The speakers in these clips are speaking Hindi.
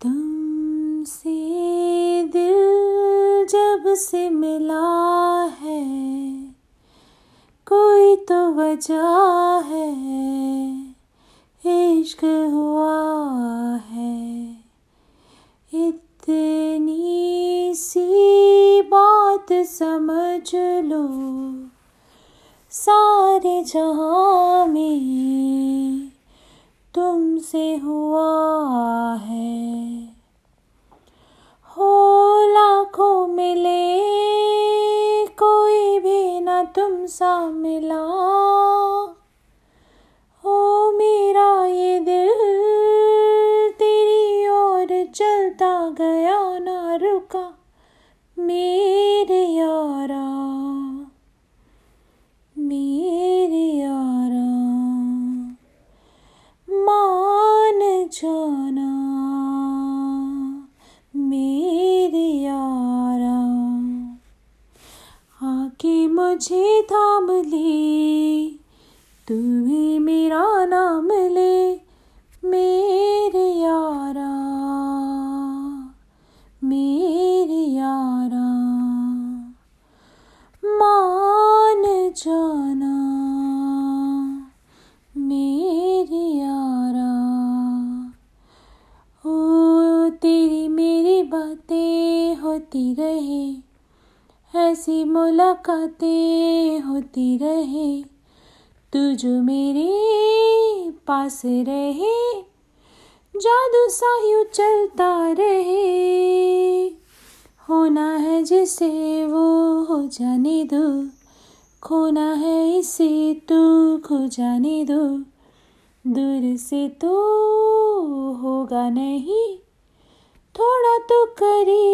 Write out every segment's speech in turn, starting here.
तुमसे दिल जब से मिला है, कोई तो वजह है, इश्क हुआ है। इतनी सी बात समझ लो, सारे जहाँ में तुमसे हुआ है। ना तुम सा मिला। हो मेरा ये दिल मुझे थाम ले। तू भी मेरा नाम ले, मेरे यारा मेरे यारा। मान जाना, मेरे यारा। ओ, तेरी मेरी बातें होती रहे। ऐसी मुलाकातें होती रहे। तू जो मेरे पास रहे। जादू सा चलता रहे। होना है जिसे वो हो जाने दो। खोना है इसे तू खो जाने दो। दूर से तो होगा नहीं। थोड़ा तो करीब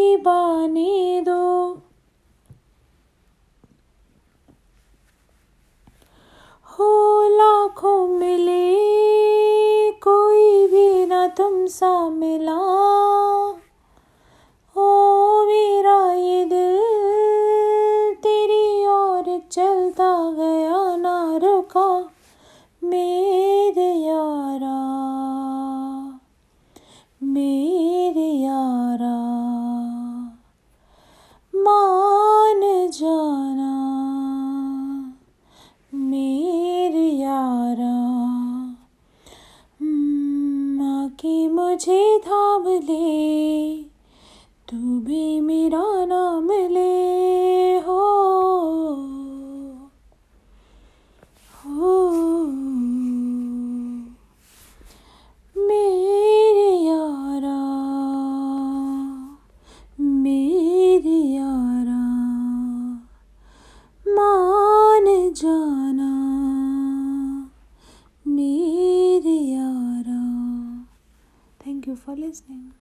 मिला मुझे धाम ले तू भी मेरा नाम ले। मेरे यारा थैंक यू फॉर लिसनिंग